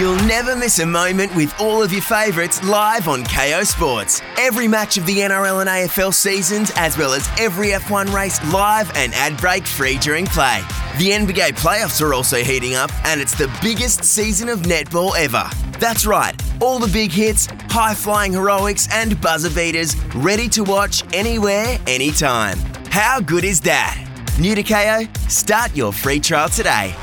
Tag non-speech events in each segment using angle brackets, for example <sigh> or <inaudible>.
You'll never miss a moment with all of your favourites live on Kayo Sports. Every match of the NRL and AFL seasons, as well as every F1 race live and ad break free during play. The NBA playoffs are also heating up, and it's the biggest season of netball ever. That's right, all the big hits, high flying heroics, and buzzer beaters ready to watch anywhere, anytime. How good is that? New to Kayo? Start your free trial today.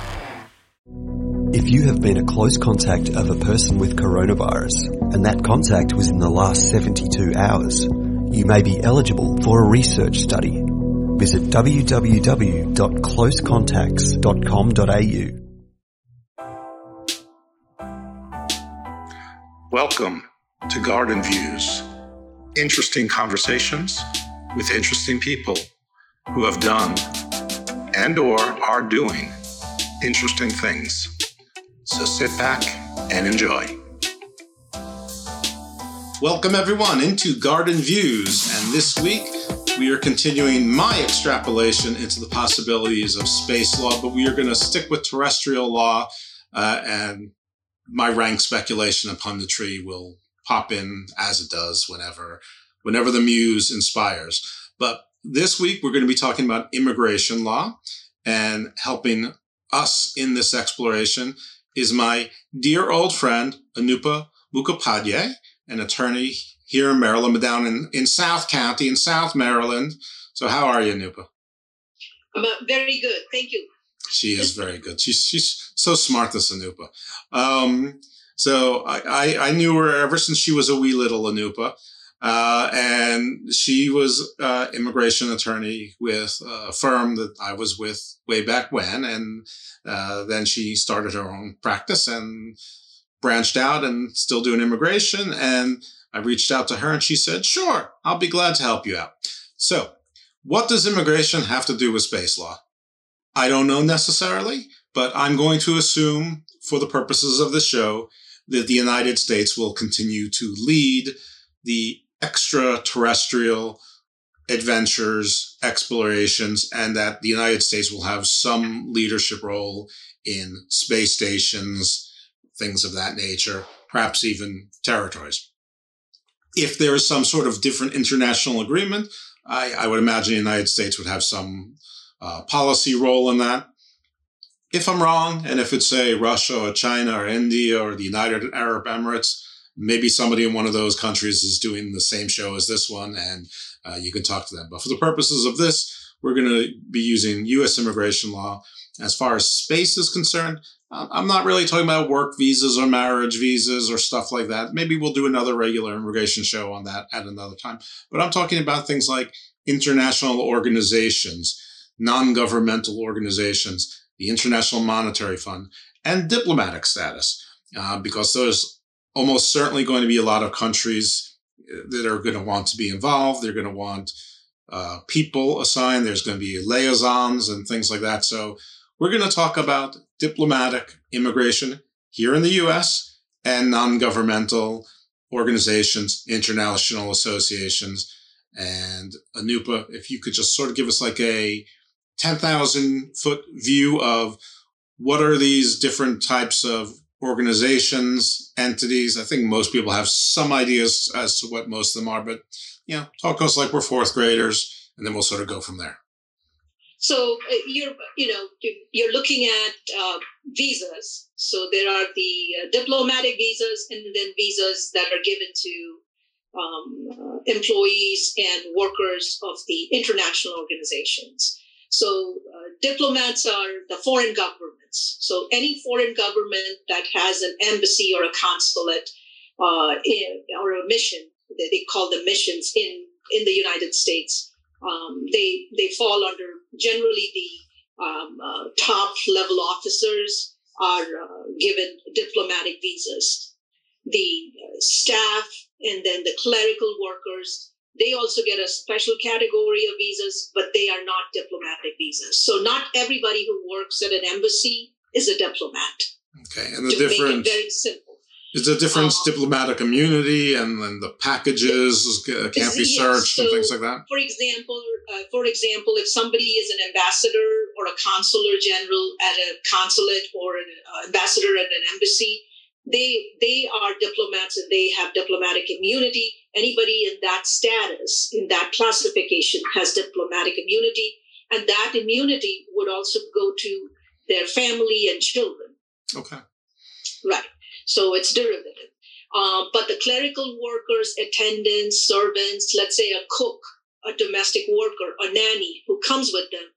If you have been a close contact of a person with coronavirus and that contact was in the last 72 hours, you may be eligible for a research study. Visit www.closecontacts.com.au. Welcome to Garden Views. Interesting conversations with interesting people who have done and or are doing interesting things. So sit back and enjoy. Welcome, everyone, into Garden Views. And this week, we are continuing my extrapolation into the possibilities of space law, but we are going to stick with terrestrial law. Uh, and my rank speculation upon the tree will pop in as it does whenever whenever the muse inspires. But this week, we're going to be talking about immigration law and helping us in this exploration is my dear old friend, Anupa Mukhopadhyay, an attorney here in Maryland, down in, in South County in South Maryland. So, how are you, Anupa? I'm uh, very good. Thank you. She is very good. She's, she's so smart, this Anupa. Um, so, I, I, I, knew her ever since she was a wee little Anupa. Uh, and she was uh, immigration attorney with a firm that I was with way back when. And uh, then she started her own practice and branched out and still doing immigration. And I reached out to her and she said, Sure, I'll be glad to help you out. So, what does immigration have to do with space law? I don't know necessarily, but I'm going to assume, for the purposes of the show, that the United States will continue to lead the extraterrestrial adventures, explorations, and that the United States will have some leadership role in space stations, things of that nature, perhaps even territories. If there is some sort of different international agreement, I, I would imagine the United States would have some uh, policy role in that. If I'm wrong, and if it's, say, Russia or China or India or the United Arab Emirates, maybe somebody in one of those countries is doing the same show as this one and uh, you can talk to them. But for the purposes of this, we're going to be using U.S. immigration law. As far as space is concerned, I'm not really talking about work visas or marriage visas or stuff like that. Maybe we'll do another regular immigration show on that at another time. But I'm talking about things like international organizations, non governmental organizations, the International Monetary Fund, and diplomatic status, uh, because there's almost certainly going to be a lot of countries uh, that are going to want to be involved. They're going to want uh, people assigned. There's going to be liaisons and things like that. So we're going to talk about diplomatic immigration here in the U.S. and non-governmental organizations, international associations. And Anupa, if you could just sort of give us like a 10,000 foot view of what are these different types of organizations, entities. I think most people have some ideas as to what most of them are, but you know, talk to us like we're fourth graders, and then we'll sort of go from there. So uh, you're, you know, you're looking at uh, visas. So there are the uh, diplomatic visas, and then visas that are given to um, uh, employees and workers of the international organizations. So uh, diplomats are the foreign governments. So any foreign government that has an embassy or a consulate uh, in, or a mission, they, they call them missions in in the United States. Um, they they fall under generally the um, uh, top level officers are uh, given diplomatic visas. The staff and then the clerical workers they also get a special category of visas, but they are not diplomatic visas. So not everybody who works at an embassy is a diplomat. Okay, and the difference very simple. Is the difference um, diplomatic immunity and then the packages uh, can't be searched so, and things like that? For example, uh, for example, if somebody is an ambassador or a consular general at a consulate or an uh, ambassador at an embassy, they they are diplomats and they have diplomatic immunity. Anybody in that status, in that classification, has diplomatic immunity, and that immunity would also go to their family and children. Okay. Right. So it's derivative. Uh, but the clerical workers, attendants, servants, let's say a cook, a domestic worker, a nanny who comes with them,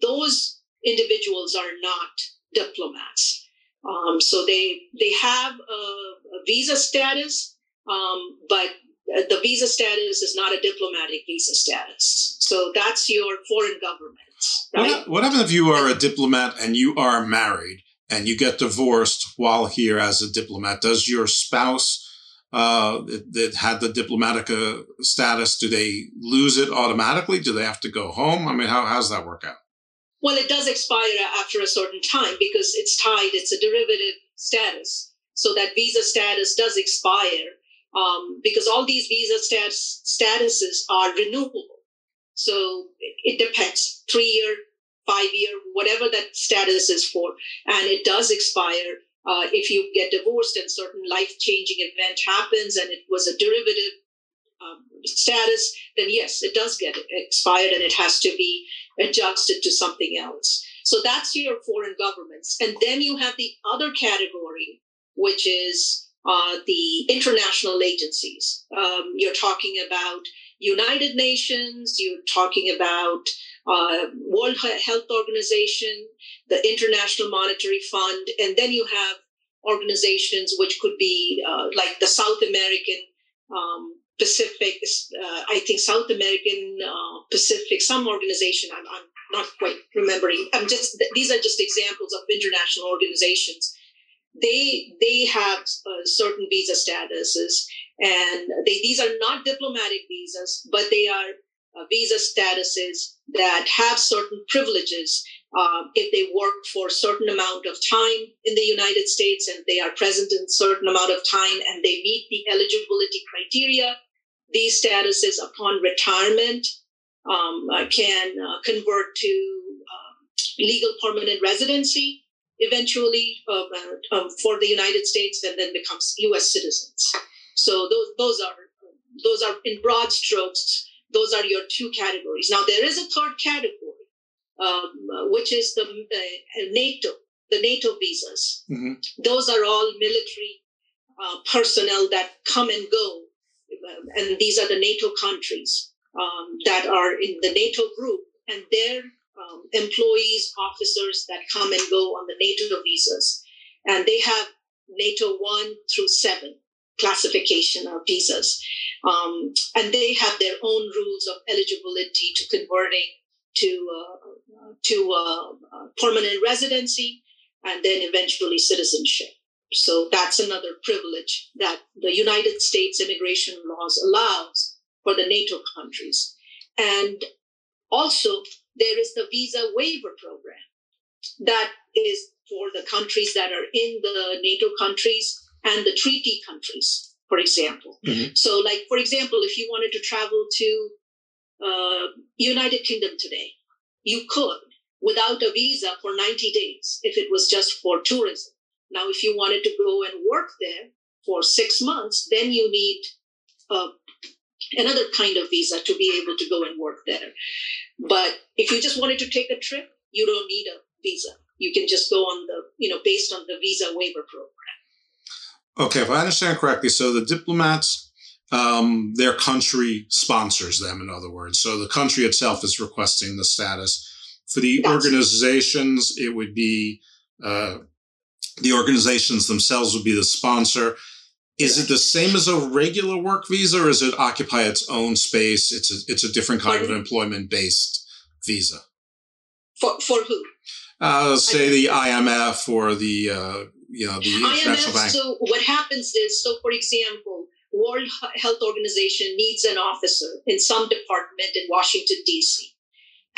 those individuals are not diplomats. Um, so they they have a, a visa status, um, but the visa status is not a diplomatic visa status. So that's your foreign government. Right? What, what happens if you are a diplomat and you are married and you get divorced while here as a diplomat? Does your spouse uh, that, that had the diplomatic uh, status, do they lose it automatically? Do they have to go home? I mean, how, how does that work out? Well, it does expire after a certain time because it's tied, it's a derivative status. So that visa status does expire um, because all these visa status, statuses are renewable. So it depends three year, five year, whatever that status is for. And it does expire uh, if you get divorced and certain life changing event happens and it was a derivative um, status, then yes, it does get expired and it has to be adjusted to something else. So that's your foreign governments. And then you have the other category, which is uh, the international agencies. Um, you're talking about United Nations, you're talking about uh, World Health Organization, the International Monetary Fund, and then you have organizations which could be uh, like the South American um, Pacific, uh, I think South American uh, Pacific, some organization. I'm, I'm, not quite remembering. I'm just these are just examples of international organizations. They they have uh, certain visa statuses, and they these are not diplomatic visas, but they are uh, visa statuses that have certain privileges uh, if they work for a certain amount of time in the United States and they are present in a certain amount of time and they meet the eligibility criteria. These statuses upon retirement um, uh, can uh, convert to um, legal permanent residency eventually uh, um, for the United States and then becomes U.S. citizens. So those those are those are in broad strokes those are your two categories. Now, there is a third category, um, which is the uh, NATO, the NATO visas. Mm-hmm. Those are all military uh, personnel that come and go. And these are the NATO countries um, that are in the NATO group, and their um, employees, officers that come and go on the NATO visas. And they have NATO 1 through 7 classification of visas. Um, and they have their own rules of eligibility to converting to uh, to uh, uh, permanent residency and then eventually citizenship. So that's another privilege that the United States immigration laws allows for the NATO countries. And also there is the visa waiver program that is for the countries that are in the NATO countries and the treaty countries for example. Mm-hmm. So, like for example, if you wanted to travel to uh, United Kingdom today, you could without a visa for 90 days if it was just for tourism. Now, if you wanted to go and work there for six months, then you need uh, another kind of visa to be able to go and work there. But if you just wanted to take a trip, you don't need a visa. You can just go on the, you know, based on the visa waiver program. Okay, if I understand correctly, so the diplomats, um, their country sponsors them, in other words. So the country itself is requesting the status. For the That's organizations, it would be uh, the organizations themselves would be the sponsor. Is it the same as a regular work visa, or is it occupy its own space? It's a it's a different kind of employment based visa. For for who? Uh, say the IMF or the uh, you know the international IMF, bank. So what happens is, so for example, World Health Organization needs an officer in some department in Washington D.C.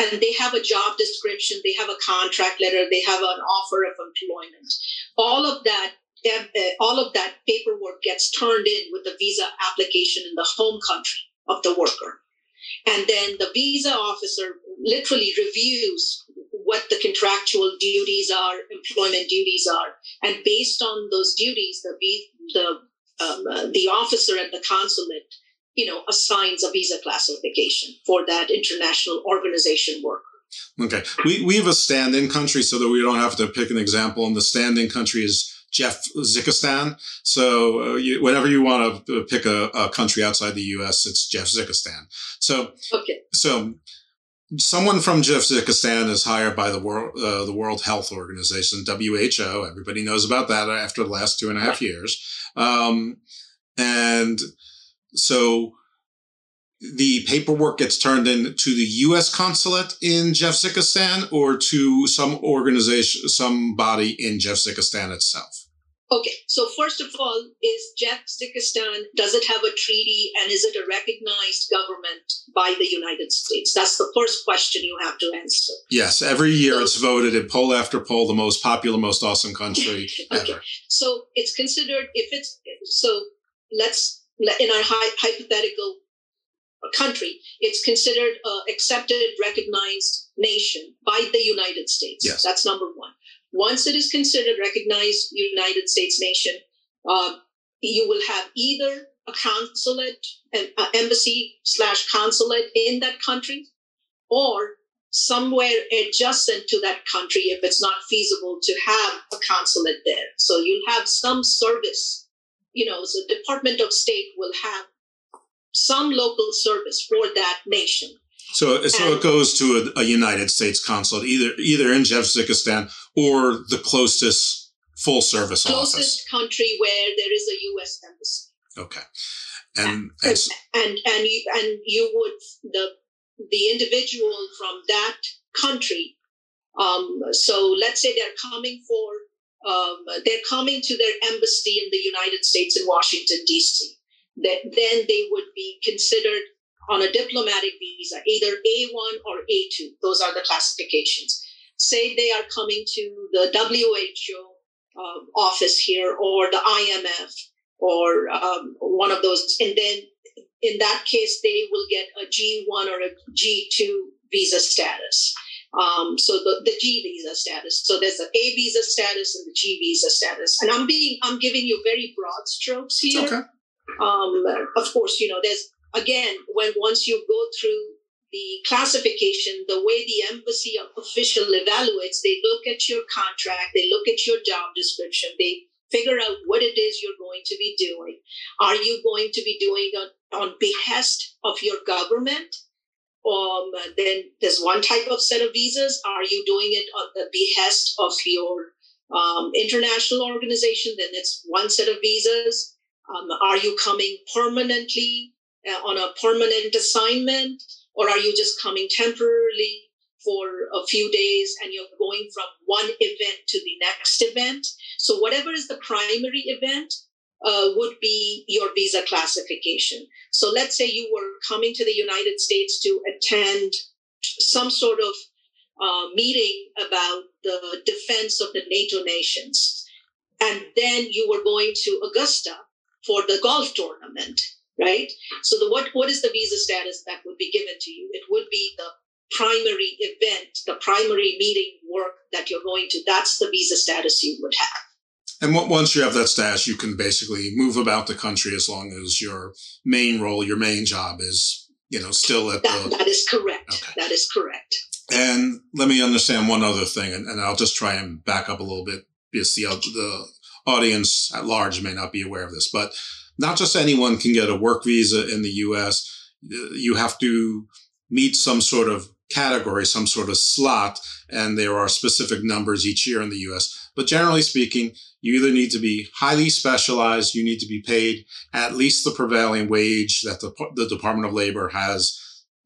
And they have a job description, they have a contract letter, they have an offer of employment. All of that uh, all of that paperwork gets turned in with the visa application in the home country of the worker. And then the visa officer literally reviews what the contractual duties are, employment duties are, and based on those duties, the the um, uh, the officer at the consulate, you know, assigns a visa classification for that international organization worker. Okay, we we have a stand-in country so that we don't have to pick an example, and the stand-in country is Jeff Zikistan. So uh, you, whenever you want to pick a, a, country outside the U.S., it's Jeff Zikistan. So okay. So someone from Tajikistan is hired by the world uh, the World Health Organization WHO. Everybody knows about that after the last two and a half years, um, and so the paperwork gets turned in to the U.S. consulate in Tajikistan or to some organization, some body in Tajikistan itself. Okay, so first of all, is Tajikistan, does it have a treaty and is it a recognized government by the United States? That's the first question you have to answer. Yes, every year so, it's voted in poll after poll the most popular, most awesome country <laughs> okay. ever. So it's considered, if it's, so let's, in our hypothetical country, it's considered accepted, recognized nation by the United States. Yes. That's number one. Once it is considered recognized United States nation, uh, you will have either a consulate, an embassy slash consulate in that country, or somewhere adjacent to that country if it's not feasible to have a consulate there. So you'll have some service. You know, the Department of State will have some local service for that nation. So, so and, it goes to a, a, United States consulate, either either in Tajikistan or the closest full service office, closest office. country where there is a U.S. embassy. Okay, and and and, and you and you would the the individual from that country. Um, so let's say they're coming for um, they're coming to their embassy in the United States in Washington D.C. That then they would be considered on a diplomatic visa, either A1 or A2. Those are the classifications. Say they are coming to the WHO uh, office here or the IMF or um, one of those. And then in that case, they will get a G1 or a G2 visa status. Um, so the, the G visa status. So there's the A visa status and the G visa status. And I'm being I'm giving you very broad strokes here. Okay. Um, of course, you know, there's again, when once you go through the classification, the way the embassy official evaluates, they look at your contract, they look at your job description, they figure out what it is you're going to be doing. Are you going to be doing on, on behest of your government? Um, then there's one type of set of visas. Are you doing it on the behest of your um, international organization? Then it's one set of visas. Um, are you coming permanently uh, on a permanent assignment, or are you just coming temporarily for a few days and you're going from one event to the next event? So, whatever is the primary event, uh, would be your visa classification. So let's say you were coming to the United States to attend some sort of uh, meeting about the defense of the NATO nations. And then you were going to Augusta for the golf tournament, right? So the what what is the visa status that would be given to you? It would be the primary event, the primary meeting work that you're going to. That's the visa status you would have. And once you have that status, you can basically move about the country as long as your main role, your main job is, you know, still at that, the. That is correct. Okay. That is correct. And let me understand one other thing, and, and I'll just try and back up a little bit because the, the audience at large may not be aware of this, but not just anyone can get a work visa in the US. Uh, you have to meet some sort of category, some sort of slot, and there are specific numbers each year in the US. But generally speaking, you either need to be highly specialized, you need to be paid at least the prevailing wage that the, the Department of Labor has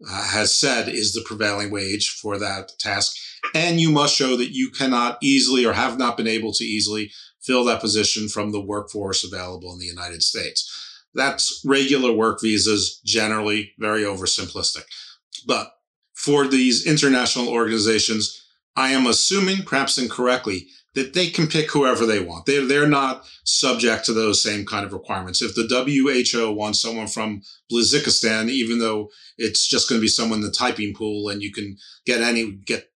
uh, has said is the prevailing wage for that task. And you must show that you cannot easily or have not been able to easily fill that position from the workforce available in the United States. That's regular work visas, generally very oversimplistic. But for these international organizations, I am assuming, perhaps incorrectly, that they can pick whoever they want. They're, they're not subject to those same kind of requirements. If the WHO wants someone from Blizikistan, even though it's just going to be someone in the typing pool and you can get any, get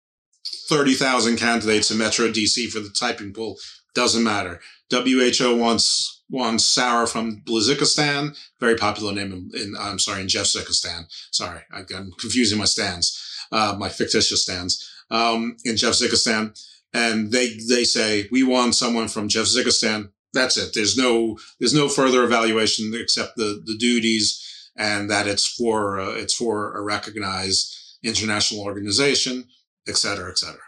30,000 candidates in Metro DC for the typing pool. Doesn't matter. WHO wants wants Sarah from Blazikistan, very popular name in, in I'm sorry, in Jeffzikistan. Sorry, I, am confusing my stands, uh, my fictitious stands um, in Jeffzikistan. And they they say we want someone from Jeffzikistan. That's it. There's no there's no further evaluation except the the duties and that it's for uh, it's for a recognized international organization, et cetera, et cetera.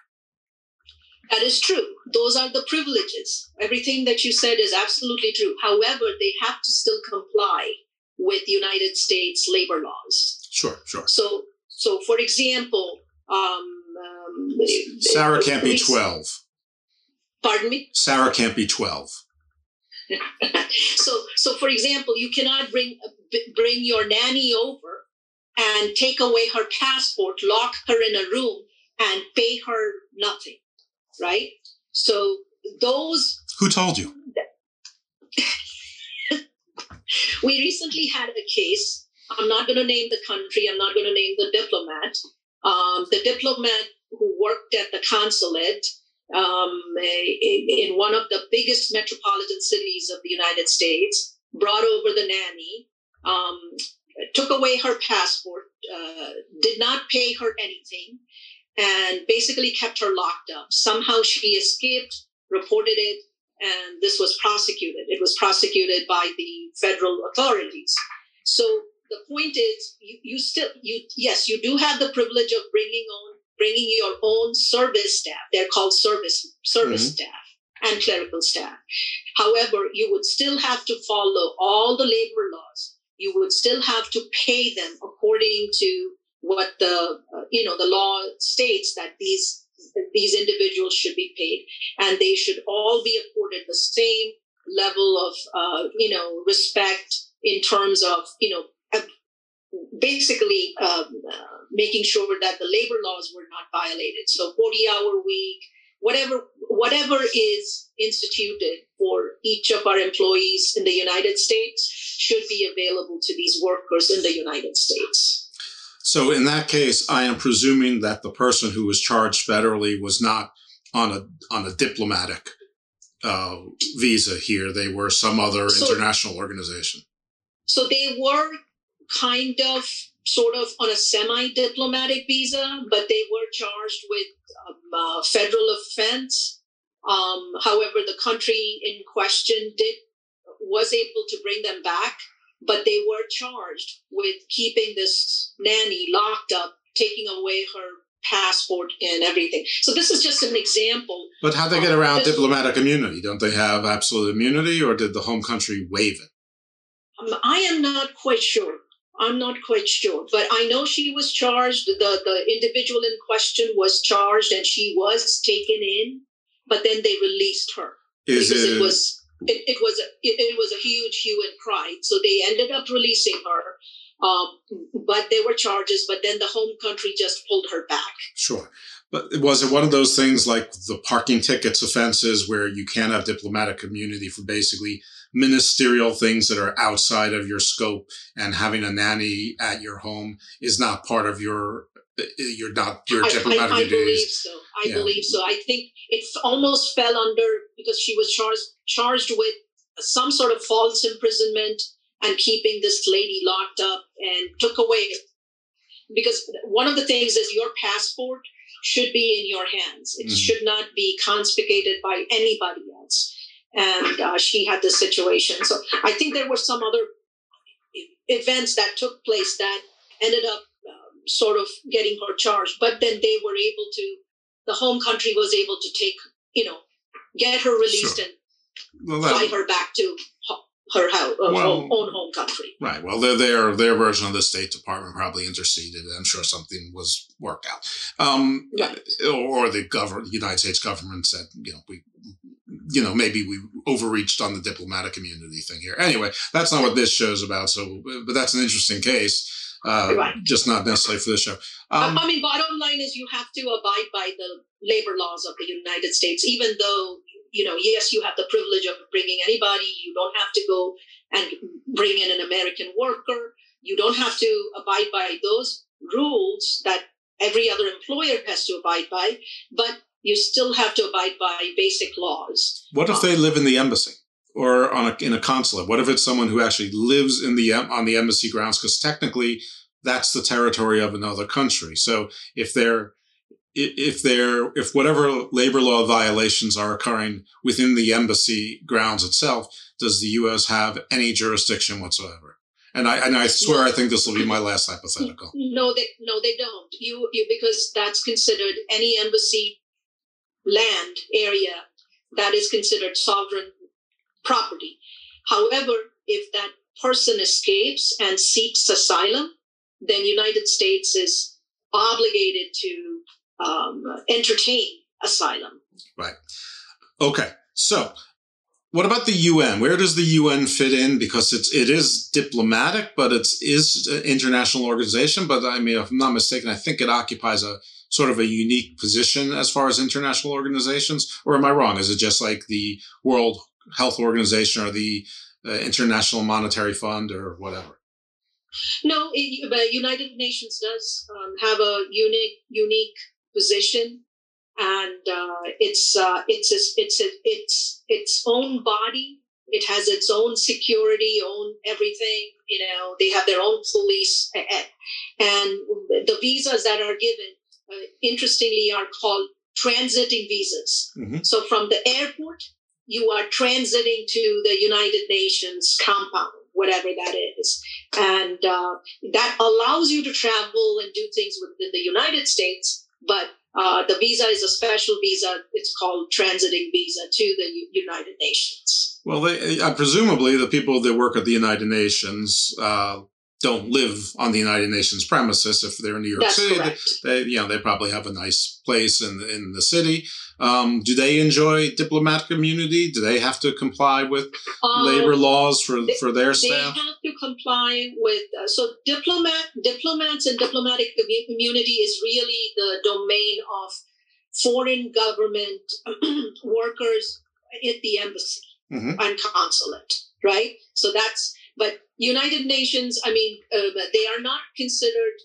That is true. Those are the privileges. Everything that you said is absolutely true. However, they have to still comply with United States labor laws. Sure, sure. So, so for example, um, um, Sarah can't be twelve. Pardon me. Sarah can't be twelve. <laughs> so, so for example, you cannot bring bring your nanny over and take away her passport, lock her in a room, and pay her nothing, right? So those. Who told you? <laughs> we recently had a case. I'm not going to name the country. I'm not going to name the diplomat. Um, the diplomat who worked at the consulate um, in, one of the biggest metropolitan cities of the United States, brought over the nanny, um, took away her passport, uh, did not pay her anything, and basically kept her locked up. Somehow she escaped, reported it, and this was prosecuted. It was prosecuted by the federal authorities. So the point is, you, you still, you yes, you do have the privilege of bringing on bringing your own service staff. They're called service service mm-hmm. staff and clerical staff. However, you would still have to follow all the labor laws. You would still have to pay them according to what the uh, you know the law states that these these individuals should be paid, and they should all be afforded the same level of uh, you know respect in terms of you know basically um, uh, making sure that the labor laws were not violated. So 40 hour week, whatever whatever is instituted for each of our employees in the United States should be available to these workers in the United States. So in that case, I am presuming that the person who was charged federally was not on a on a diplomatic uh, visa here. They were some other so, international organization. So they were kind of sort of on a semi diplomatic visa, but they were charged with um, federal offense. Um, however, the country in question did was able to bring them back, but they were charged with keeping this nanny locked up, taking away her passport and everything. So this is just an example. But how they get around diplomatic immunity? Don't they have absolute immunity, or did the home country waive it? Um, I am not quite sure. I'm not quite sure, but I know she was charged. The the individual in question was charged, and she was taken in, but then they released her Is because it, it was it, it was a it, it, was a huge hue and cry. So they ended up releasing her. Um, but there were charges, but then the home country just pulled her back. Sure. But was it one of those things like the parking tickets offenses where you can't have diplomatic immunity for basically ministerial things that are outside of your scope and having a nanny at your home is not part of your you're not your diplomatic I, I, I believe so. I yeah. believe so. I think it almost fell under because she was charged charged with some sort of false imprisonment and keeping this lady locked up and took away because one of the things is your passport should be in your hands. It mm-hmm. should not be confiscated by anybody else and uh, she had this situation. So I think there were some other events that took place that ended up um, sort of getting her charged, but then they were able to. The home country was able to take, you know, get her released sure. and well, fly her back to her house, uh, well, own home country. Right. Well, their their their version of the State Department probably interceded. I'm sure something was worked out. Um, right. Or the government, United States government said, you know, we you know, maybe we overreached on the diplomatic immunity thing here. Anyway, that's not what this show's about. So, but that's an interesting case. Uh, right. Just not necessarily for this show. Um, I mean, bottom line is you have to abide by the labor laws of the United States, even though, you know, yes, you have the privilege of bringing anybody. You don't have to go and bring in an American worker. You don't have to abide by those rules that every other employer has to abide by, but you still have to abide by basic laws. What if um, they live in the embassy or on a, in a consulate? What if it's someone who actually lives in the on the embassy grounds? Because technically, that's the territory of another country. So if they're if there if whatever labor law violations are occurring within the embassy grounds itself, does the U.S. have any jurisdiction whatsoever? And I and I swear I think this will be my last hypothetical. No, they no they don't. You you because that's considered any embassy land area that is considered sovereign property. However, if that person escapes and seeks asylum, then United States is obligated to um, entertain asylum. Right. Okay. So, what about the UN? Where does the UN fit in? Because it's it is diplomatic, but it is is an international organization. But I mean, if I'm not mistaken, I think it occupies a sort of a unique position as far as international organizations. Or am I wrong? Is it just like the World Health Organization or the uh, International Monetary Fund or whatever? No, the United Nations does um, have a unique unique position, and uh, it's uh, it's a, it's a, it's its own body. It has its own security, own everything. You know, they have their own police, and the visas that are given, uh, interestingly, are called transiting visas. Mm-hmm. So from the airport, you are transiting to the United Nations compound whatever that is. And uh, that allows you to travel and do things within the United States, but uh, the visa is a special visa. It's called transiting visa to the U- United Nations. Well, they, uh, presumably the people that work at the United Nations uh, don't live on the United Nations premises. If they're in New York That's City, they, they, you know they probably have a nice place in in the city. Um, do they enjoy diplomatic immunity? Do they have to comply with um, labor laws for they, for their staff? They have to comply with uh, so diplomat diplomats and diplomatic immunity is really the domain of foreign government <clears throat> workers at the embassy mm-hmm. and consulate, right? So that's but United Nations, I mean, uh, they are not considered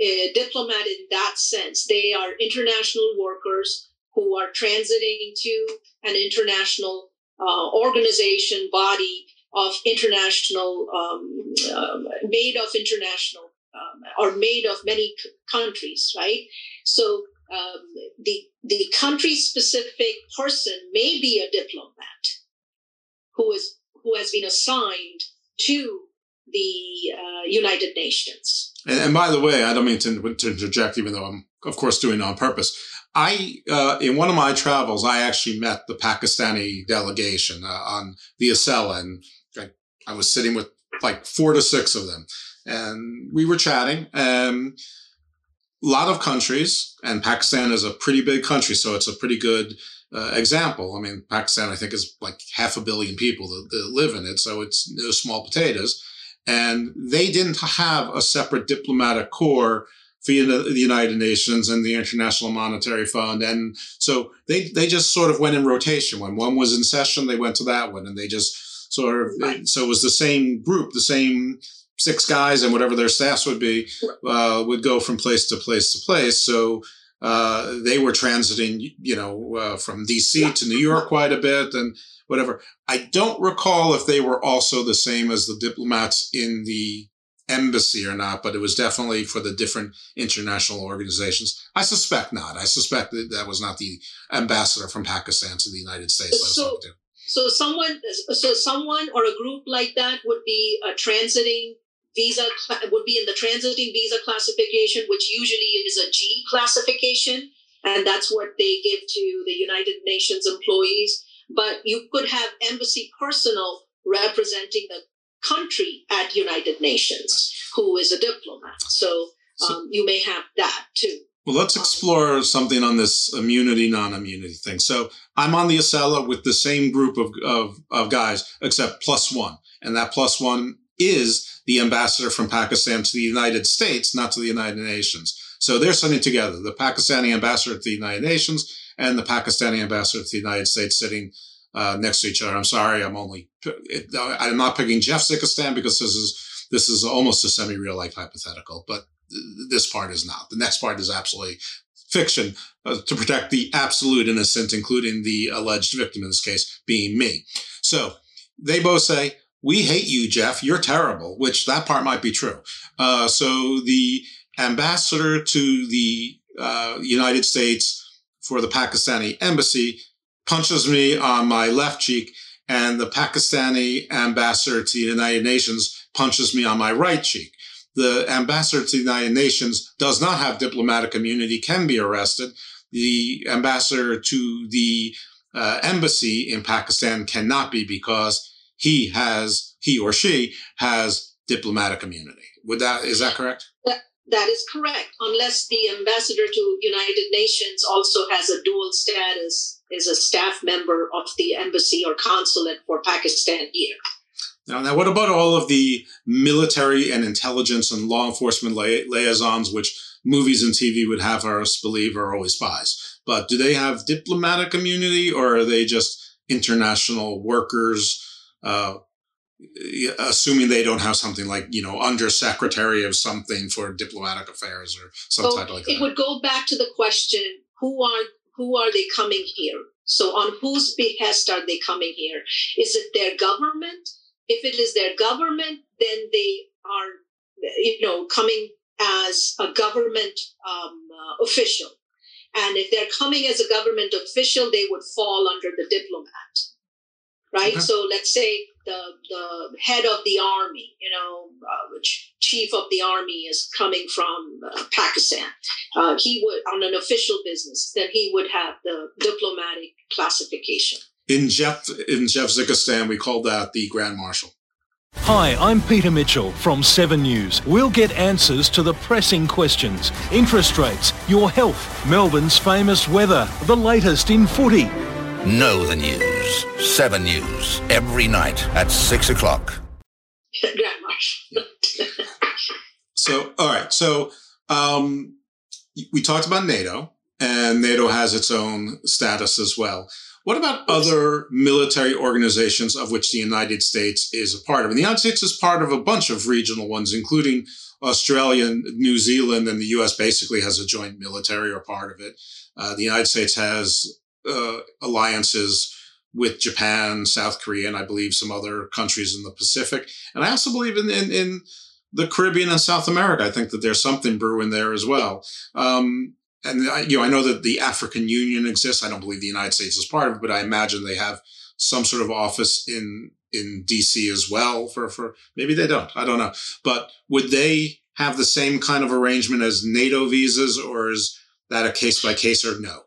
a uh, diplomat in that sense. They are international workers who are transiting to an international uh, organization, body of international, um, uh, made of international, um, or made of many c- countries, right? So um, the the country specific person may be a diplomat who is who has been assigned to the uh, United Nations. And, and, by the way, I don't mean to, to, interject, even though I'm, of course, doing it on purpose. I, uh, in one of my travels, I actually met the Pakistani delegation uh, on the Acela, and I, I, was sitting with like four to six of them, and we were chatting. And a lot of countries, and Pakistan is a pretty big country, so it's a pretty good uh, example. I mean, Pakistan, I think, is like half a billion people that, that live in it, so it's no small potatoes. And they didn't have a separate diplomatic corps for the United Nations and the International Monetary Fund. And so they, they just sort of went in rotation. When one was in session, they went to that one and they just sort of, so it was the same group, the same six guys and whatever their staffs would be, uh, would go from place to place to place. So uh, they were transiting, you know, uh, from DC to New York quite a bit and whatever. I don't recall if they were also the same as the diplomats in the embassy or not, but it was definitely for the different international organizations. I suspect not. I suspect that that was not the ambassador from Pakistan to the United States. So, so someone, so someone or a group like that would be uh, transiting visa would be in the transiting visa classification, which usually is a G classification, and that's what they give to the United Nations employees. But you could have embassy personnel representing the country at United Nations who is a diplomat. So, um, you may have that too. Well, let's explore something on this immunity, non-immunity thing. So I'm on the Acela with the same group of, of, of guys, except plus one. And that plus one is the ambassador from Pakistan to the United States, not to the United Nations. So they're sitting together, the Pakistani ambassador to the United Nations and the Pakistani ambassador to the United States sitting uh, next to each other. I'm sorry, I'm only, I'm not picking Jeff Zikistan because this is, this is almost a semi-real life hypothetical, but this part is not. The next part is absolutely fiction uh, to protect the absolute innocent, including the alleged victim in this case being me. So they both say, we hate you, Jeff. You're terrible, which that part might be true. Uh, so the ambassador to the uh, United States for the Pakistani embassy punches me on my left cheek, and the Pakistani ambassador to the United Nations punches me on my right cheek. The ambassador to the United Nations does not have diplomatic immunity, can be arrested. The ambassador to the uh, embassy in Pakistan cannot be because he has, he or she has diplomatic immunity. Would that, is that correct? That, that is correct, unless the ambassador to United Nations also has a dual status, is a staff member of the embassy or consulate for Pakistan here. Now, now, what about all of the military and intelligence and law enforcement li- liaisons, which movies and TV would have us believe are always spies? But do they have diplomatic immunity, or are they just international workers? Uh, assuming they don't have something like you know undersecretary of something for diplomatic affairs or some so like that. It would go back to the question: Who are who are they coming here? So on whose behest are they coming here? Is it their government? If it is their government, then they are you know coming as a government um, uh, official. And if they're coming as a government official, they would fall under the diplomat right? Okay. So let's say the the head of the army, you know, uh, which chief of the army is coming from uh, Pakistan. Uh, he would on an official business, then he would have the diplomatic classification. In Jeff in Jeffzikistan, we call that the Grand Marshal. Hi, I'm Peter Mitchell from 7 News. We'll get answers to the pressing questions interest rates, your health, Melbourne's famous weather, the latest in footy Know the news. 7 News. Every night at 6 o'clock. <laughs> so, all right. So, um, we talked about NATO, and NATO has its own status as well. What about other military organizations of which the United States is a part of? And the United States is part of a bunch of regional ones, including Australia and New Zealand, and the US basically has a joint military or part of it. Uh, the United States has uh, alliances with Japan, South Korea, and I believe some other countries in the Pacific. And I also believe in, in, in the Caribbean and South America. I think that there's something brewing there as well. Um, and I, you know, I know that the African Union exists. I don't believe the United States is part of it, but I imagine they have some sort of office in in DC as well. For for maybe they don't. I don't know. But would they have the same kind of arrangement as NATO visas, or is that a case by case or no?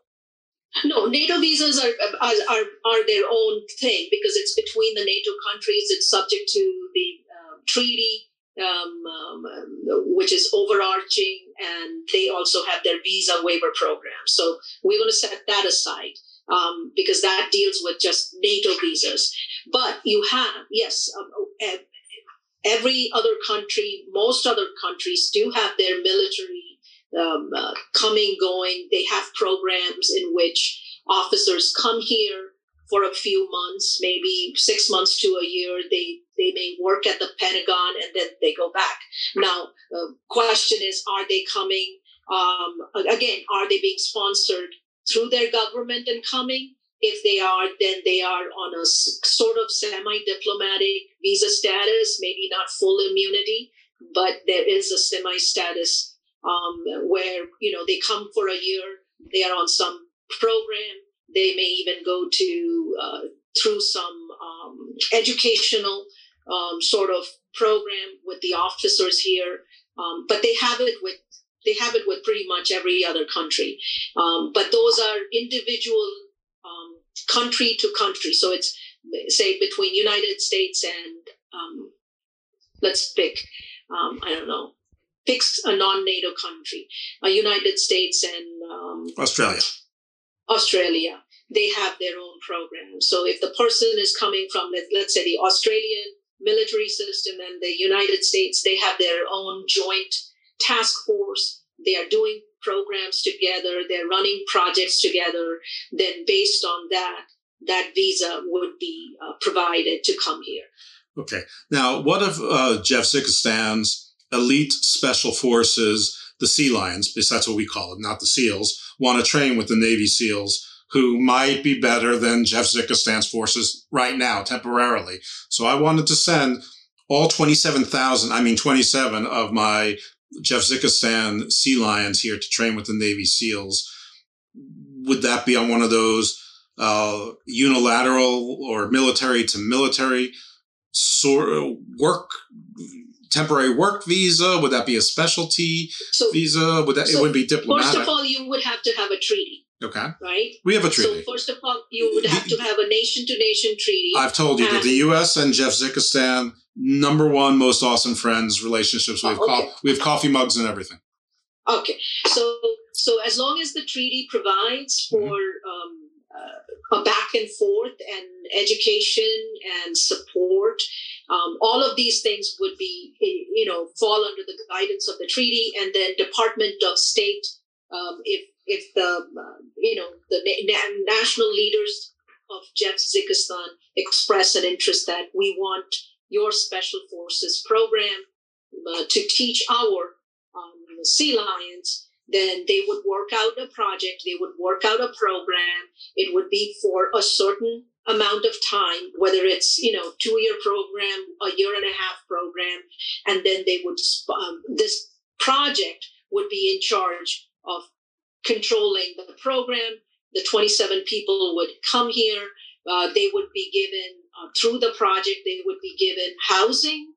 No, NATO visas are, are, are, are, their own thing because it's between the NATO countries. It's subject to the uh, treaty, um, um, which is overarching, and they also have their visa waiver program. So we're going to set that aside um, because that deals with just NATO visas. But you have, yes, um, every other country, most other countries do have their military um, uh, coming, going. They have programs in which officers come here for a few months, maybe six months to a year. They they may work at the Pentagon and then they go back. Now, the question is, are they coming? Um, again, are they being sponsored through their government and coming? If they are, then they are on a sort of semi-diplomatic visa status, maybe not full immunity, but there is a semi-status um, where you know they come for a year, they are on some program, they may even go to uh, through some um, educational um, sort of program with the officers here, um, but they have it with they have it with pretty much every other country. Um, but those are individual um, country to country, so it's say between United States and let's pick I don't know picks a non-NATO country, a United States and um, Australia. Australia, they have their own program. So if the person is coming from, let's say, the Australian military system and the United States, they have their own joint task force. They are doing programs together. They're running projects together. Then, based on that, that visa would be uh, provided to come here. Okay. Now, what if uh, Jeffzikistan's elite special forces, the Sea Lions, because that's what we call them, not the SEALs, want to train with the Navy SEALs who might be better than Jeff Zickerstan's forces right now, temporarily. So I wanted to send all 27,000, I mean 27 of my Jeff Zickistan Sea Lions here to train with the Navy SEALs. Would that be on one of those uh, unilateral or military to military sort of work temporary work visa? Would that be a specialty so, visa? Would that so it would be diplomatic? First of all, you would have to have a treaty. Okay. Right? We have a treaty. So first of all, you would have to have a nation to nation treaty. I've told you that the US and Jeffzikastan, number one most awesome friends, relationships. We have, oh, okay. co- we have coffee mugs and everything. Okay. So so as long as the treaty provides for mm-hmm. um, a back and forth and education and support, um, all of these things would be, you know, fall under the guidance of the treaty, and then Department of State, um, if if the uh, you know the na- national leaders of Jeffzikastan express an interest that we want your special forces program uh, to teach our um, sea lions then they would work out a project, they would work out a program. It would be for a certain amount of time, whether it's, you know, two year program, a year and a half program. And then they would, um, this project would be in charge of controlling the program. The 27 people would come here. Uh, they would be given, uh, through the project, they would be given housing,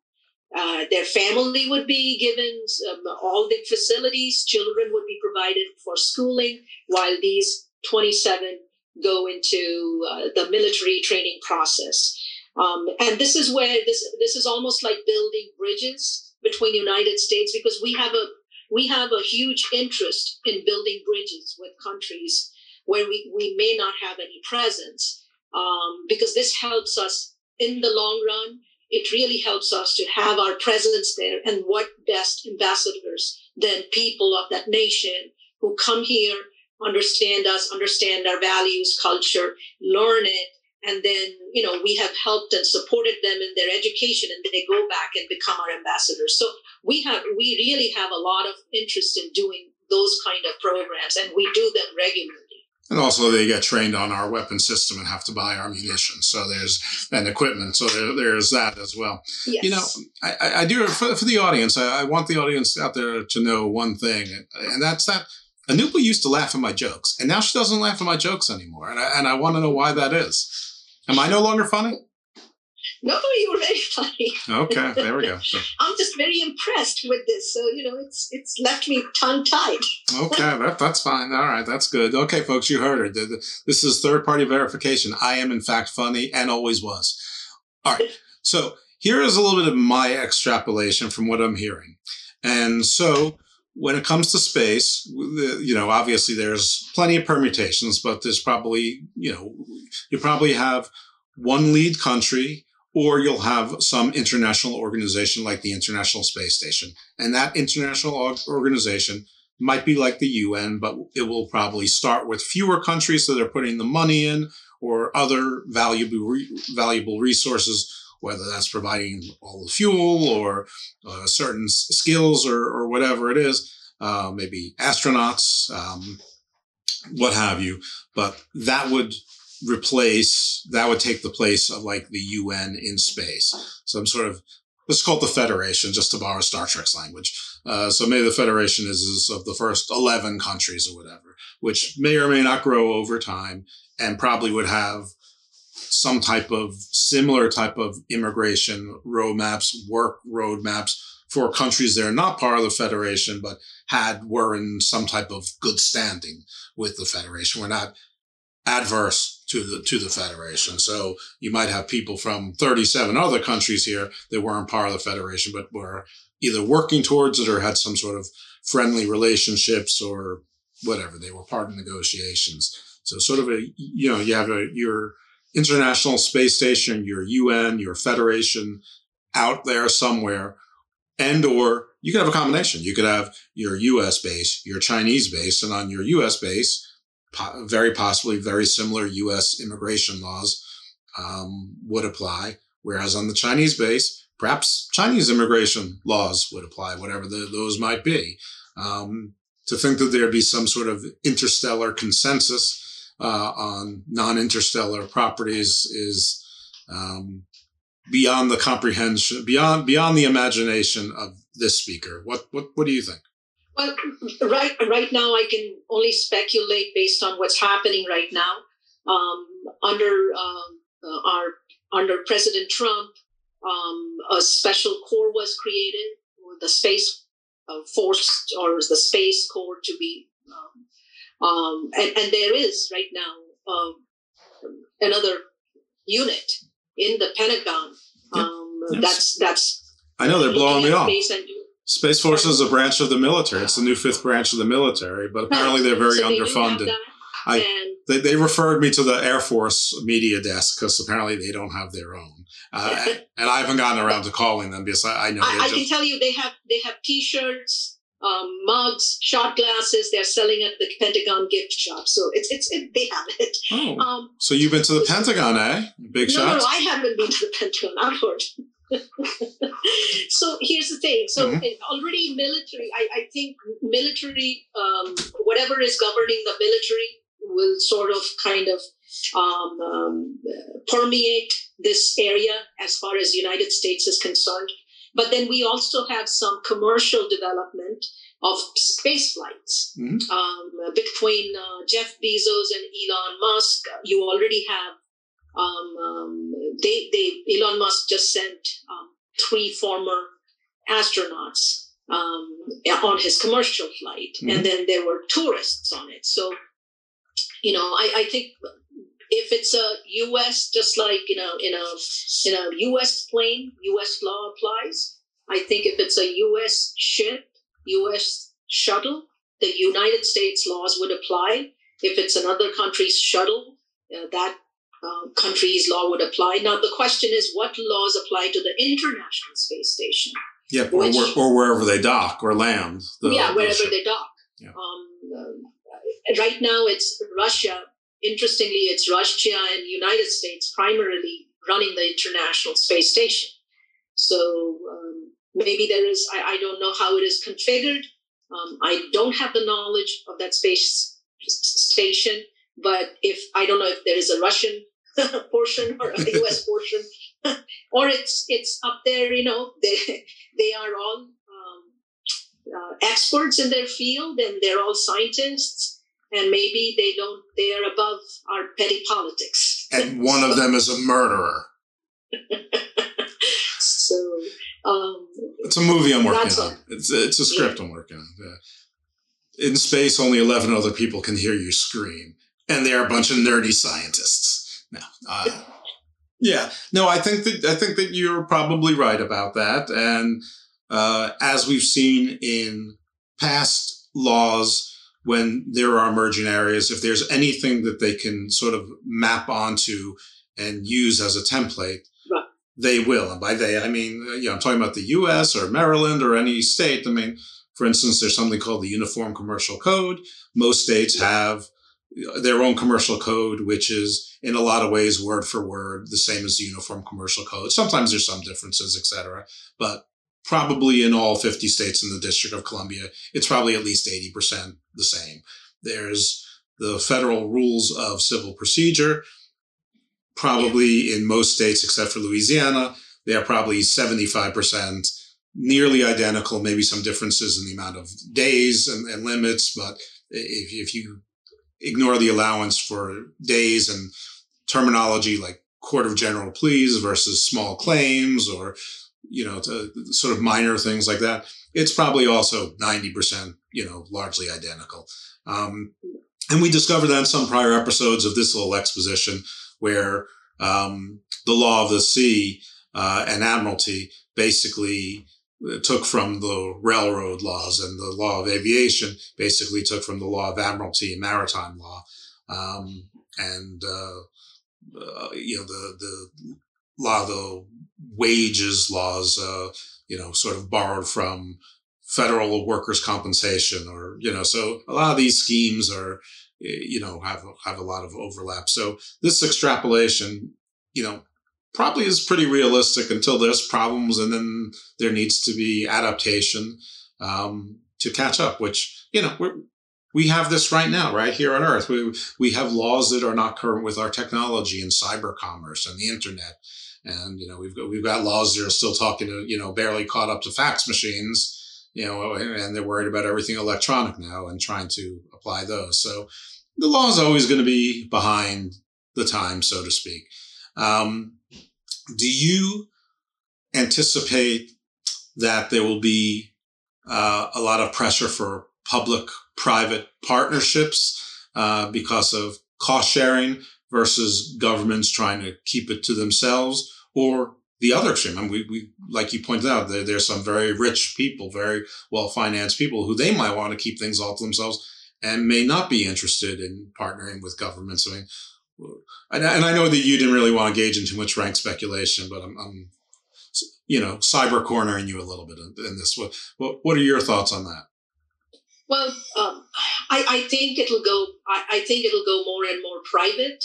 uh, their family would be given um, all the facilities. Children would be provided for schooling, while these 27 go into uh, the military training process. Um, and this is where this this is almost like building bridges between the United States because we have a we have a huge interest in building bridges with countries where we, we may not have any presence um, because this helps us in the long run it really helps us to have our presence there. And what best ambassadors than people of that nation who come here, understand us, understand our values, culture, learn it. And then, you know, we have helped and supported them in their education and they go back and become our ambassadors. So we have, we really have a lot of interest in doing those kind of programs and we do them regularly. And also, they get trained on our weapon system and have to buy our munitions. So there's and equipment. So there, there's that as well. Yes. You know, I, I do for, for the audience. I, I, want the audience out there to know one thing, and that's that Anupa used to laugh at my jokes, and now she doesn't laugh at my jokes anymore. And I, and I want to know why that is. Am I no longer funny? No, you were very funny. Okay, there we go. So. <laughs> I'm just very impressed with this. So you know, it's it's left me tongue tied. okay, that, that's fine. All right, that's good. Okay, folks, you heard her. This is third party verification. I am in fact funny and always was. All right, so here is a little bit of my extrapolation from what I'm hearing, and so when it comes to space, you know, obviously there's plenty of permutations, but there's probably, you know, you probably have one lead country or you'll have some international organization like the International Space Station. And that international organization might be like the UN, but it will probably start with fewer countries that are putting the money in or other valuable, valuable resources, whether that's providing all the fuel or uh, certain skills or, or, whatever it is, uh, maybe astronauts, um, what have you. But that would replace that would take the place of like the UN in space. Some sort of let's call it the Federation, just to borrow Star Trek's language. Uh, so maybe the Federation is, is of the first eleven countries or whatever, which may or may not grow over time, and probably would have some type of similar type of immigration roadmaps, work roadmaps for countries that are not part of the Federation, but had were in some type of good standing with the Federation. We're not adverse to the to the federation. So you might have people from 37 other countries here that weren't part of the federation, but were either working towards it or had some sort of friendly relationships or whatever. They were part of negotiations. So sort of a you know you have a your international space station, your UN, your federation out there somewhere, and or you could have a combination. You could have your U.S. base, your Chinese base, and on your U.S. base po- very possibly very similar U.S. immigration laws um, would apply. Whereas on the Chinese base, perhaps Chinese immigration laws would apply, whatever the, those might be. Um, to think that there'd be some sort of interstellar consensus uh, on non-interstellar properties is um, beyond the comprehension, beyond beyond the imagination of this speaker. What what what do you think? Well, right right now I can only speculate based on what's happening right now. Um, under um, uh, our under President Trump, um, a special corps was created, the space uh, force or the space corps to be, um, um, and, and, there is right now um, another unit in the Pentagon. Yep. Um, yes. That's that's. I know they're blowing me off. Space Force is a branch of the military. It's the new fifth branch of the military, but <laughs> apparently they're very so underfunded. I, they, they referred me to the Air Force media desk because apparently they don't have their own. Uh, <laughs> and I haven't gotten around to calling them because I, I know. I, I just, can tell you they have they have T-shirts, um, mugs, shot glasses. They're selling at the Pentagon gift shop. So it's it's it, they have it. Oh, um, so you've been to the Pentagon, eh? Big no, shots. No, I haven't been to the Pentagon. <laughs> I've heard. <laughs> so here's the thing. So mm-hmm. already military, I, I think military, um, whatever is governing the military, will sort of kind of um, um, permeate this area as far as United States is concerned. But then we also have some commercial development of space flights mm-hmm. um, between uh, Jeff Bezos and Elon Musk. You already have um, um, they they Elon Musk just sent um, three former astronauts um, on his commercial flight, mm-hmm. and then there were tourists on it. So you know, I, I think if it's a U.S. just like you know in a in a U.S. plane, U.S. law applies. I think if it's a U.S. ship, U.S. shuttle, the United States laws would apply. If it's another country's shuttle, uh, that uh, country's law would apply. Now the question is, what laws apply to the International Space Station? Yeah, or, which, or wherever they dock or land. The, yeah, wherever the they dock. Yeah. Um, uh, right now it's Russia. Interestingly, it's Russia and United States primarily running the International Space Station. So um, maybe there is, I, I, don't know how it is configured. Um, I don't have the knowledge of that space station, but if I don't know if there is a Russian <laughs> portion or a US <laughs> portion, <laughs> or it's it's up there, you know, they they are all um, uh, experts in their field and they're all scientists and maybe they don't they're above our petty politics. And one of them is a murderer. So um, it's a movie i'm working on. a, it's, it's a script yeah. i'm working on yeah. in space only 11 other people can hear you scream. And they're a bunch of nerdy scientists no uh, yeah no i think that i think that you're probably right about that and uh, as we've seen in past laws when there are emerging areas, if there's anything that they can sort of map onto and use as a template, right. they will. And by they, I mean, you know, I'm talking about the US or Maryland or any state. I mean, for instance, there's something called the Uniform Commercial Code. Most states have their own commercial code, which is in a lot of ways word for word the same as the Uniform Commercial Code. Sometimes there's some differences, et cetera, but probably in all 50 states in the District of Columbia, it's probably at least 80% the same. There's the federal rules of civil procedure, probably in most states except for Louisiana, they are probably 75% nearly identical, maybe some differences in the amount of days and, and limits, but if, if you ignore the allowance for days and terminology like court of general pleas versus small claims or you know, to sort of minor things like that. It's probably also 90%, you know, largely identical. Um, and we discovered that in some prior episodes of this little exposition where um, the law of the sea uh, and admiralty basically took from the railroad laws and the law of aviation basically took from the law of admiralty and maritime law. Um, and, uh, uh, you know, the, the law of the wages laws, uh, you know, sort of borrowed from federal workers' compensation, or you know, so a lot of these schemes are, you know, have have a lot of overlap. So this extrapolation, you know, probably is pretty realistic until there's problems and then there needs to be adaptation um, to catch up, which, you know, we're, we have this right now, right here on Earth. We, we have laws that are not current with our technology and cyber commerce and the internet. And, you know, we've got, we've got laws that are still talking to, you know, barely caught up to fax machines, you know, and they're worried about everything electronic now and trying to apply those. So the law is always going to be behind the time, so to speak. Um, do you anticipate that there will be uh, a lot of pressure for public private partnerships uh, because of cost sharing versus governments trying to keep it to themselves or the other extreme. I mean, we, we, like you pointed out, there, there's some very rich people, very well financed people who they might want to keep things all to themselves and may not be interested in partnering with governments. I mean, and, and I know that you didn't really want to engage in too much rank speculation, but I'm, I'm you know, cyber cornering you a little bit in, in this. What, what, what are your thoughts on that? Well, um, I, I, think it'll go. I, I, think it'll go more and more private,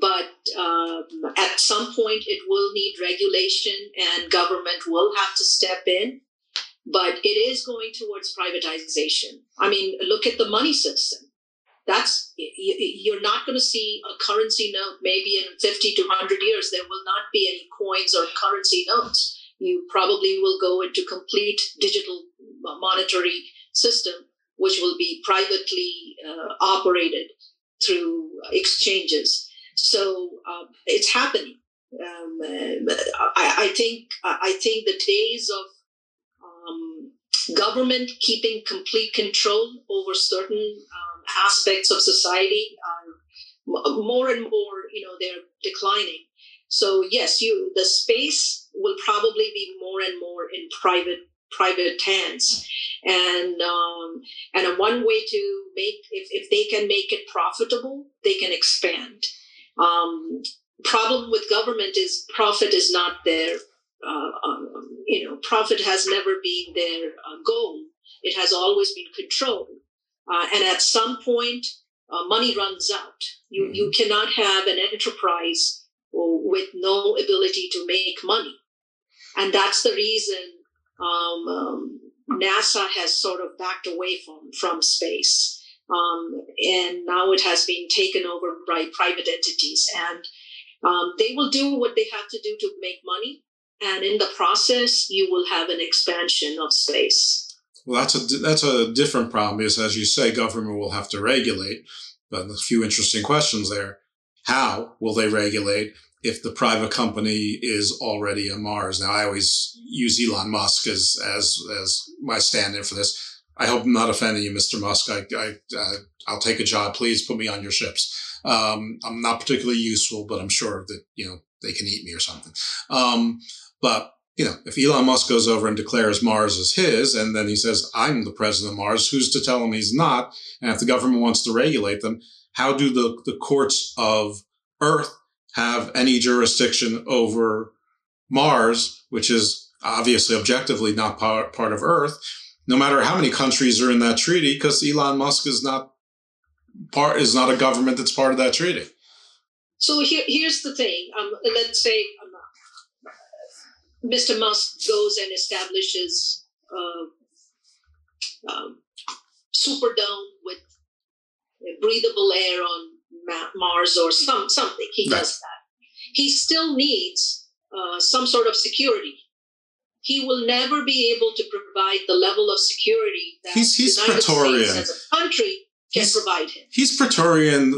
but um, at some point it will need regulation, and government will have to step in. But it is going towards privatization. I mean, look at the money system that's you're not going to see a currency note maybe in 50 to 100 years. There will not be any coins or currency notes. You probably will go into complete digital monetary system which will be privately uh, operated through exchanges. So uh, it's happening. Um, I, I, think I think the days of um, government keeping complete control over certain uh, aspects of society are more and more, you know, they're declining. So yes, you the space will probably be more and more in private private hands, and um, and one way to make if, if they can make it profitable, they can expand. Um, problem with government is profit is not their uh, um, you know profit has never been their uh, goal. It has always been control. Uh, and at some point, uh, money runs out. You, mm-hmm. you cannot have an enterprise with no ability to make money. And that's the reason um, um, NASA has sort of backed away from, from space. Um, and now it has been taken over by private entities. And um, they will do what they have to do to make money. And in the process, you will have an expansion of space. Well, that's a that's a different problem because, as you say, government will have to regulate. But a few interesting questions there. How will they regulate if the private company is already on Mars? Now, I always use Elon Musk as as as my stand-in for this. I hope I'm not offending you, Mr. Musk. I, I uh, I'll take a job. Please put me on your ships. Um, I'm not particularly useful, but I'm sure that you know they can eat me or something. Um, but you know, if Elon Musk goes over and declares Mars as his, and then he says, I'm the president of Mars, who's to tell him he's not? And if the government wants to regulate them, how do the, the courts of Earth have any jurisdiction over Mars, which is obviously objectively not part, part of Earth, no matter how many countries are in that treaty, because Elon Musk is not part is not a government that's part of that treaty. So here, here's the thing. Um, let's say Mr. Musk goes and establishes a um, superdome with breathable air on Mars or some something. He right. does that. He still needs uh, some sort of security. He will never be able to provide the level of security that he's, he's the United Praetorian. States as a country he's, provide him. He's Praetorian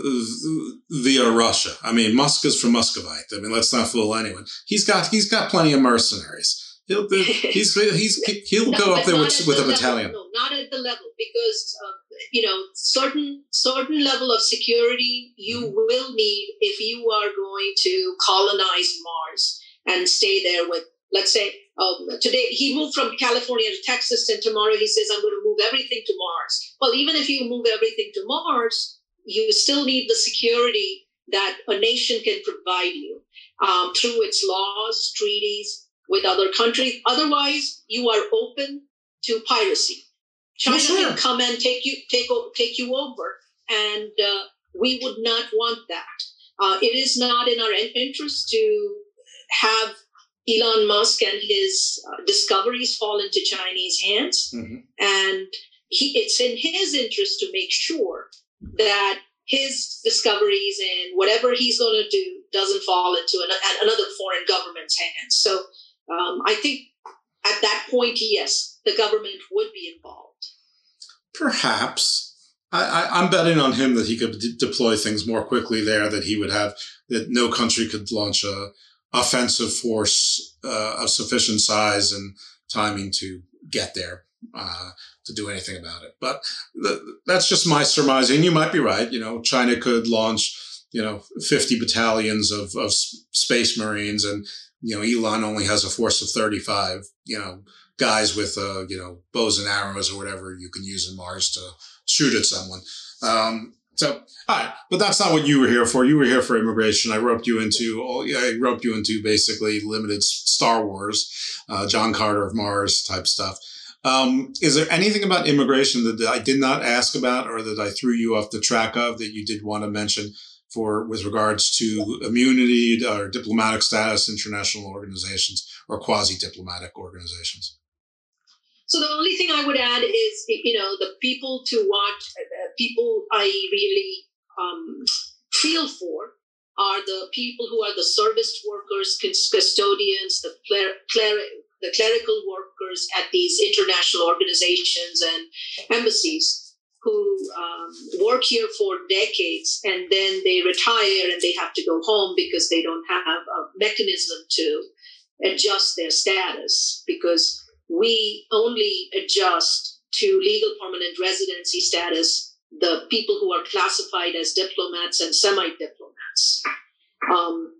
via Russia. I mean, Musk is from Muscovite. I mean, let's not fool anyone. He's got he's got plenty of mercenaries. He'll <laughs> he's he's he'll no, go up there with, with a battalion. no, not at the level because uh, you know certain certain level of security you mm-hmm. will need if you are going to colonize Mars and stay there with let's say um, today he moved from California to Texas, and tomorrow he says, I'm going to move everything to Mars. Well, even if you move everything to Mars, you still need the security that a nation can provide you um, through its laws, treaties with other countries. Otherwise, you are open to piracy. China sure. can come and take you take take you over, and uh, we would not want that. Uh, it is not in our interest to have Elon Musk and his uh, discoveries fall into Chinese hands. Mm-hmm. And he, it's in his interest to make sure that his discoveries and whatever he's going to do doesn't fall into an, another foreign government's hands. So um, I think at that point, yes, the government would be involved. Perhaps. I, am betting on him that he could de- deploy things more quickly there, that he would have, that no country could launch a offensive force uh, of sufficient size and timing to get there uh, to do anything about it. But th- that's just my surmising. You might be right. You know, China could launch, you know, 50 battalions of, of space marines and, you know, Elon only has a force of 35, you know, guys with, uh, you know, bows and arrows or whatever you can use in Mars to shoot at someone. Um, so, all right, but that's not what you were here for. You were here for immigration. I roped you into, I roped you into basically limited Star Wars, uh, John Carter of Mars type stuff. Um, is there anything about immigration that I did not ask about or that I threw you off the track of that you did want to mention for with regards to immunity or diplomatic status, international organizations or quasi diplomatic organizations? So the only thing I would add is, you know, the people to watch, uh, people I really um, feel for are the people who are the service workers, custodians, the cler- cler- the clerical workers at these international organizations and embassies who um, work here for decades and then they retire and they have to go home because they don't have a mechanism to adjust their status because we only adjust to legal permanent residency status the people who are classified as diplomats and semi-diplomats. Um,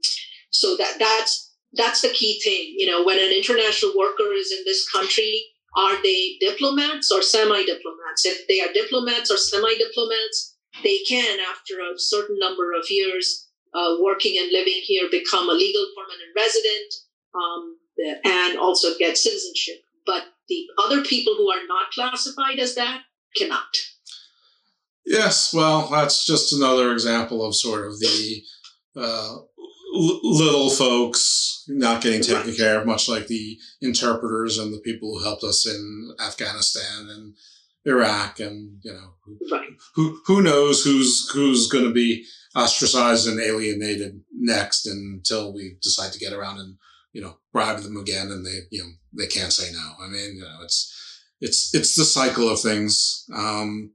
so that that's that's the key thing. You know, when an international worker is in this country, are they diplomats or semi-diplomats? If they are diplomats or semi-diplomats, they can, after a certain number of years uh, working and living here, become a legal permanent resident um, and also get citizenship but the other people who are not classified as that cannot. Yes, well, that's just another example of sort of the uh, l- little folks not getting taken care of, much like the interpreters and the people who helped us in Afghanistan and Iraq, and you know, who who knows who's who's going to be ostracized and alienated next until we decide to get around and you know, bribe them again and they, you know, they can't say no. I mean, you know, it's, it's, it's the cycle of things. Um,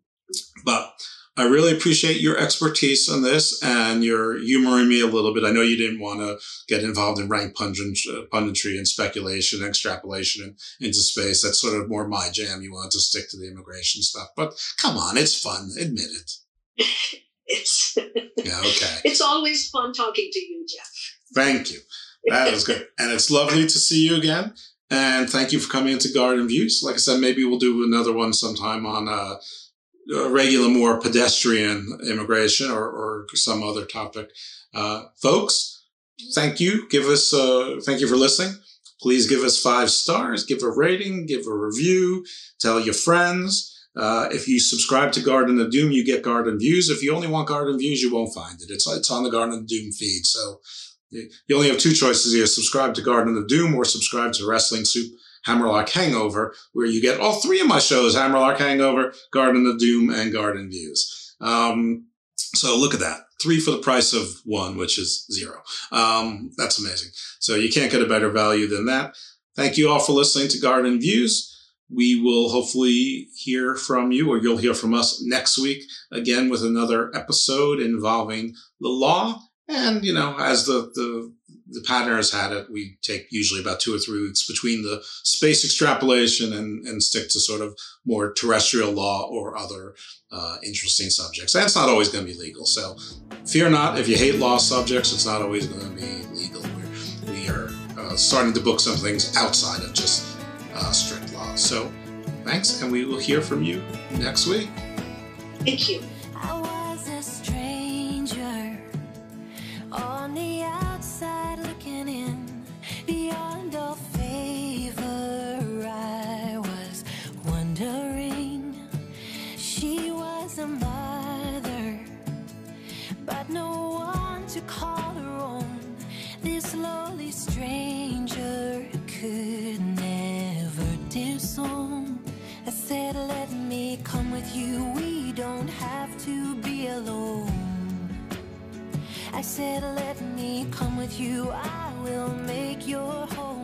but I really appreciate your expertise on this and you're humoring me a little bit. I know you didn't want to get involved in rank punditry and speculation, and extrapolation into space. That's sort of more my jam. You want to stick to the immigration stuff, but come on, it's fun. Admit it. <laughs> it's yeah, okay. <laughs> It's always fun talking to you, Jeff. Thank you. That was good. And it's lovely to see you again. And thank you for coming into Garden Views. Like I said, maybe we'll do another one sometime on uh, regular, more pedestrian immigration or, or some other topic. Uh, folks, thank you. Give us, uh, thank you for listening. Please give us five stars, give a rating, give a review, tell your friends. Uh, if you subscribe to Garden of Doom, you get Garden Views. If you only want Garden Views, you won't find it. It's, it's on the Garden of Doom feed. So you only have two choices here subscribe to Garden of Doom or subscribe to Wrestling Soup Hammerlock Hangover, where you get all three of my shows Hammerlock Hangover, Garden of Doom, and Garden Views. Um, so look at that. Three for the price of one, which is zero. Um, that's amazing. So you can't get a better value than that. Thank you all for listening to Garden Views. We will hopefully hear from you, or you'll hear from us next week again with another episode involving the law and, you know, as the, the, the pattern has had it, we take usually about two or three weeks between the space extrapolation and, and stick to sort of more terrestrial law or other uh, interesting subjects. It's not always going to be legal. So fear not, if you hate law subjects, it's not always going to be legal. We're, we are uh, starting to book some things outside of just uh, strict law. So thanks, and we will hear from you next week. Thank you. could never, dear song. I said, let me come with you. We don't have to be alone. I said, let me come with you. I will make your home.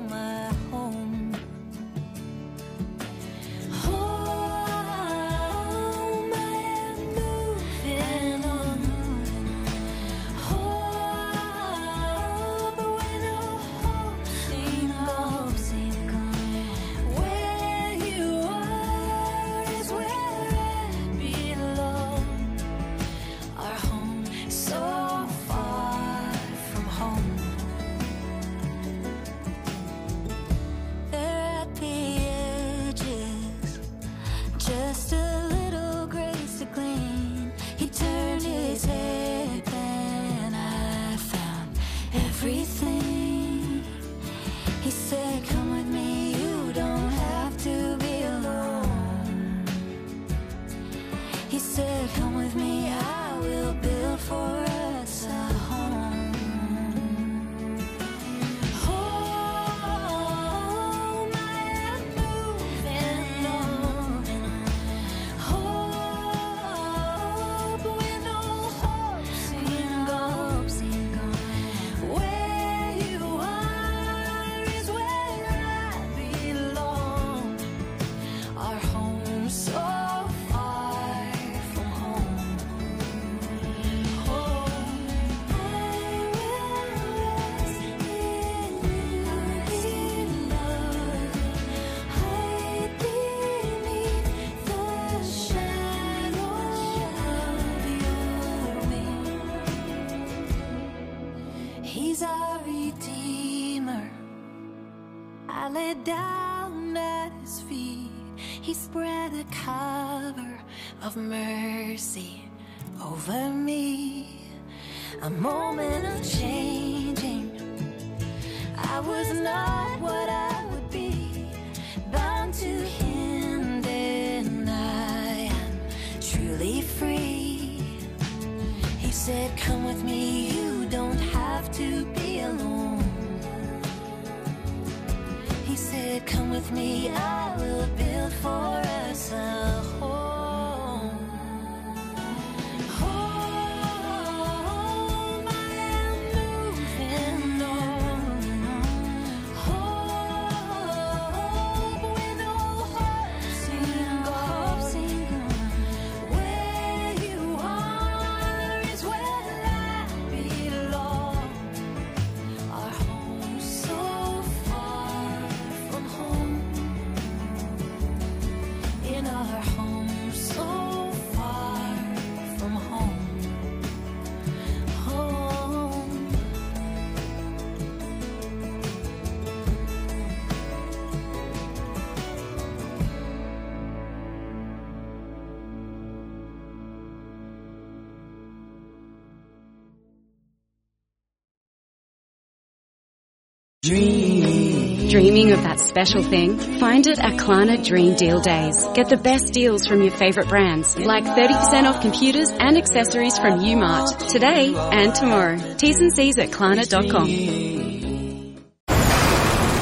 with that special thing? Find it at Klarna Dream Deal Days. Get the best deals from your favorite brands, like 30% off computers and accessories from Umart, today and tomorrow. T's and C's at klarna.com.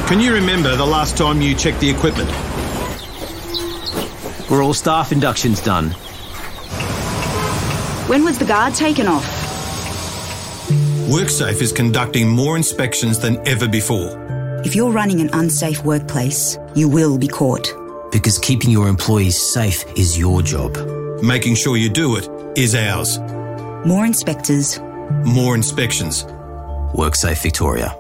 Can you remember the last time you checked the equipment? Were all staff inductions done? When was the guard taken off? WorkSafe is conducting more inspections than ever before if you're running an unsafe workplace, you will be caught. Because keeping your employees safe is your job. Making sure you do it is ours. More inspectors. More inspections. WorkSafe Victoria.